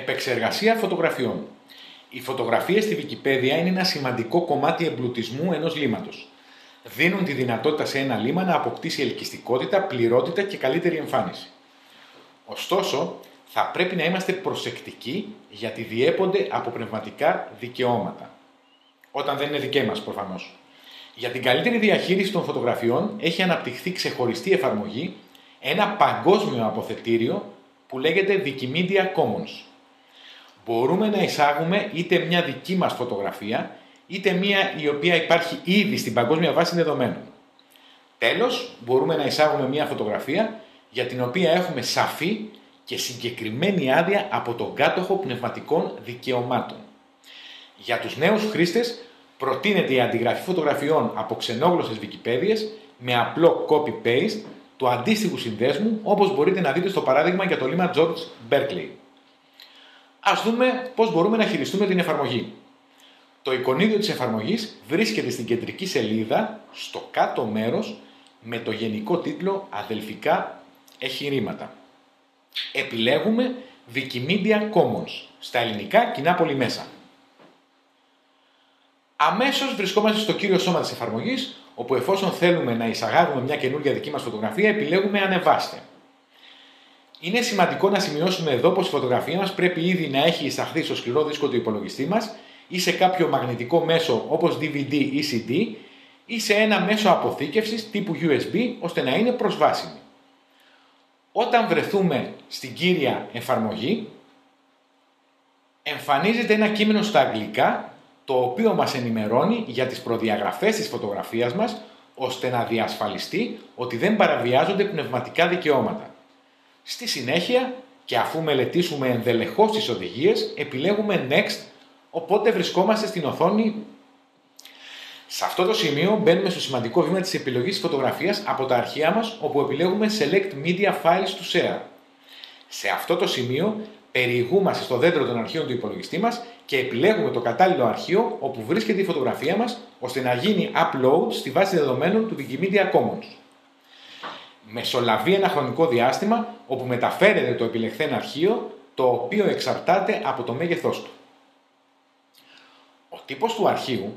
Επεξεργασία φωτογραφιών. Οι φωτογραφίες στη Wikipedia είναι ένα σημαντικό κομμάτι εμπλουτισμού ενός λίματος. Δίνουν τη δυνατότητα σε ένα λίμα να αποκτήσει ελκυστικότητα, πληρότητα και καλύτερη εμφάνιση. Ωστόσο, θα πρέπει να είμαστε προσεκτικοί γιατί διέπονται από πνευματικά δικαιώματα. Όταν δεν είναι δικέ μας προφανώς. Για την καλύτερη διαχείριση των φωτογραφιών έχει αναπτυχθεί ξεχωριστή εφαρμογή, ένα παγκόσμιο αποθετήριο που λέγεται Wikimedia Commons μπορούμε να εισάγουμε είτε μια δική μας φωτογραφία, είτε μια η οποία υπάρχει ήδη στην παγκόσμια βάση δεδομένων. Τέλος, μπορούμε να εισάγουμε μια φωτογραφία για την οποία έχουμε σαφή και συγκεκριμένη άδεια από τον κάτοχο πνευματικών δικαιωμάτων. Για τους νέους χρήστες προτείνεται η αντιγραφή φωτογραφιών από ξενόγλωσσες Wikipedia με απλό copy-paste του αντίστοιχου συνδέσμου όπως μπορείτε να δείτε στο παράδειγμα για το λίμα George Berkeley. Α δούμε πώς μπορούμε να χειριστούμε την εφαρμογή. Το εικονίδιο της εφαρμογής βρίσκεται στην κεντρική σελίδα, στο κάτω μέρος, με το γενικό τίτλο «Αδελφικά εχειρήματα». Επιλέγουμε Wikimedia Commons, στα ελληνικά κοινά πολυμέσα. Αμέσως βρισκόμαστε στο κύριο σώμα της εφαρμογής, όπου εφόσον θέλουμε να εισαγάγουμε μια καινούργια δική μας φωτογραφία, επιλέγουμε «Ανεβάστε». Είναι σημαντικό να σημειώσουμε εδώ πως η φωτογραφία μας πρέπει ήδη να έχει εισαχθεί στο σκληρό δίσκο του υπολογιστή μας ή σε κάποιο μαγνητικό μέσο όπως DVD ή CD ή σε ένα μέσο αποθήκευσης τύπου USB ώστε να είναι προσβάσιμη. Όταν βρεθούμε στην κύρια εφαρμογή, εμφανίζεται ένα κείμενο στα αγγλικά το οποίο μας ενημερώνει για τις προδιαγραφές της φωτογραφίας μας ώστε να διασφαλιστεί ότι δεν παραβιάζονται πνευματικά δικαιώματα. Στη συνέχεια και αφού μελετήσουμε ενδελεχώς τις οδηγίες, επιλέγουμε Next, οπότε βρισκόμαστε στην οθόνη. Σε αυτό το σημείο μπαίνουμε στο σημαντικό βήμα της επιλογής της φωτογραφίας από τα αρχεία μας, όπου επιλέγουμε Select Media Files to Share. Σε αυτό το σημείο περιηγούμαστε στο δέντρο των αρχείων του υπολογιστή μας και επιλέγουμε το κατάλληλο αρχείο όπου βρίσκεται η φωτογραφία μας, ώστε να γίνει upload στη βάση δεδομένων του Wikimedia Commons μεσολαβεί ένα χρονικό διάστημα όπου μεταφέρεται το επιλεχθέν αρχείο το οποίο εξαρτάται από το μέγεθός του. Ο τύπος του αρχείου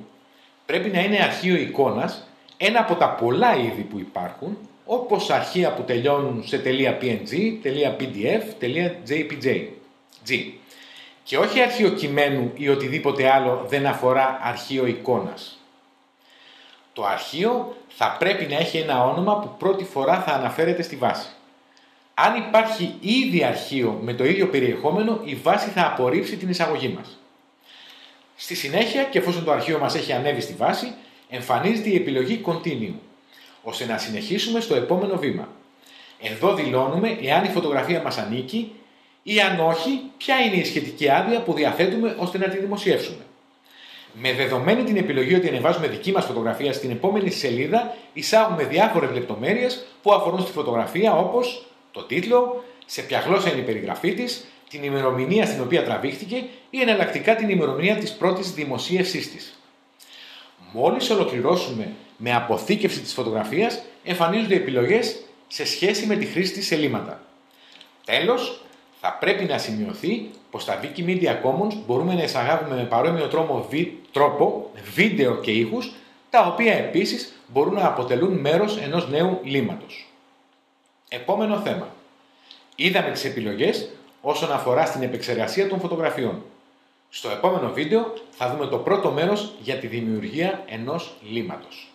πρέπει να είναι αρχείο εικόνας ένα από τα πολλά είδη που υπάρχουν όπως αρχεία που τελειώνουν σε .png, .pdf, .jpg. Και όχι αρχείο κειμένου ή οτιδήποτε άλλο δεν αφορά αρχείο εικόνας. Το αρχείο θα πρέπει να έχει ένα όνομα που πρώτη φορά θα αναφέρεται στη βάση. Αν υπάρχει ήδη αρχείο με το ίδιο περιεχόμενο, η βάση θα απορρίψει την εισαγωγή μας. Στη συνέχεια, και εφόσον το αρχείο μας έχει ανέβει στη βάση, εμφανίζεται η επιλογή Continue, ώστε να συνεχίσουμε στο επόμενο βήμα. Εδώ δηλώνουμε εάν η φωτογραφία μας ανήκει ή αν όχι, ποια είναι η σχετική άδεια που διαθέτουμε ώστε να τη δημοσιεύσουμε. Με δεδομένη την επιλογή ότι ανεβάζουμε δική μας φωτογραφία στην επόμενη σελίδα, εισάγουμε διάφορες λεπτομέρειες που αφορούν στη φωτογραφία όπως το τίτλο, σε ποια γλώσσα είναι η περιγραφή της, την ημερομηνία στην οποία τραβήχτηκε ή εναλλακτικά την ημερομηνία της πρώτης δημοσίευσής της. Μόλις ολοκληρώσουμε με αποθήκευση της φωτογραφίας, εμφανίζονται επιλογές σε σχέση με τη χρήση της σελίματα. Τέλος, θα πρέπει να σημειωθεί πως τα Wikimedia Commons μπορούμε να εισαγάγουμε με παρόμοιο τρόπο, τρόπο βίντεο και ήχους, τα οποία επίσης μπορούν να αποτελούν μέρος ενός νέου λίματος. Επόμενο θέμα. Είδαμε τις επιλογές όσον αφορά στην επεξεργασία των φωτογραφιών. Στο επόμενο βίντεο θα δούμε το πρώτο μέρος για τη δημιουργία ενός λίματος.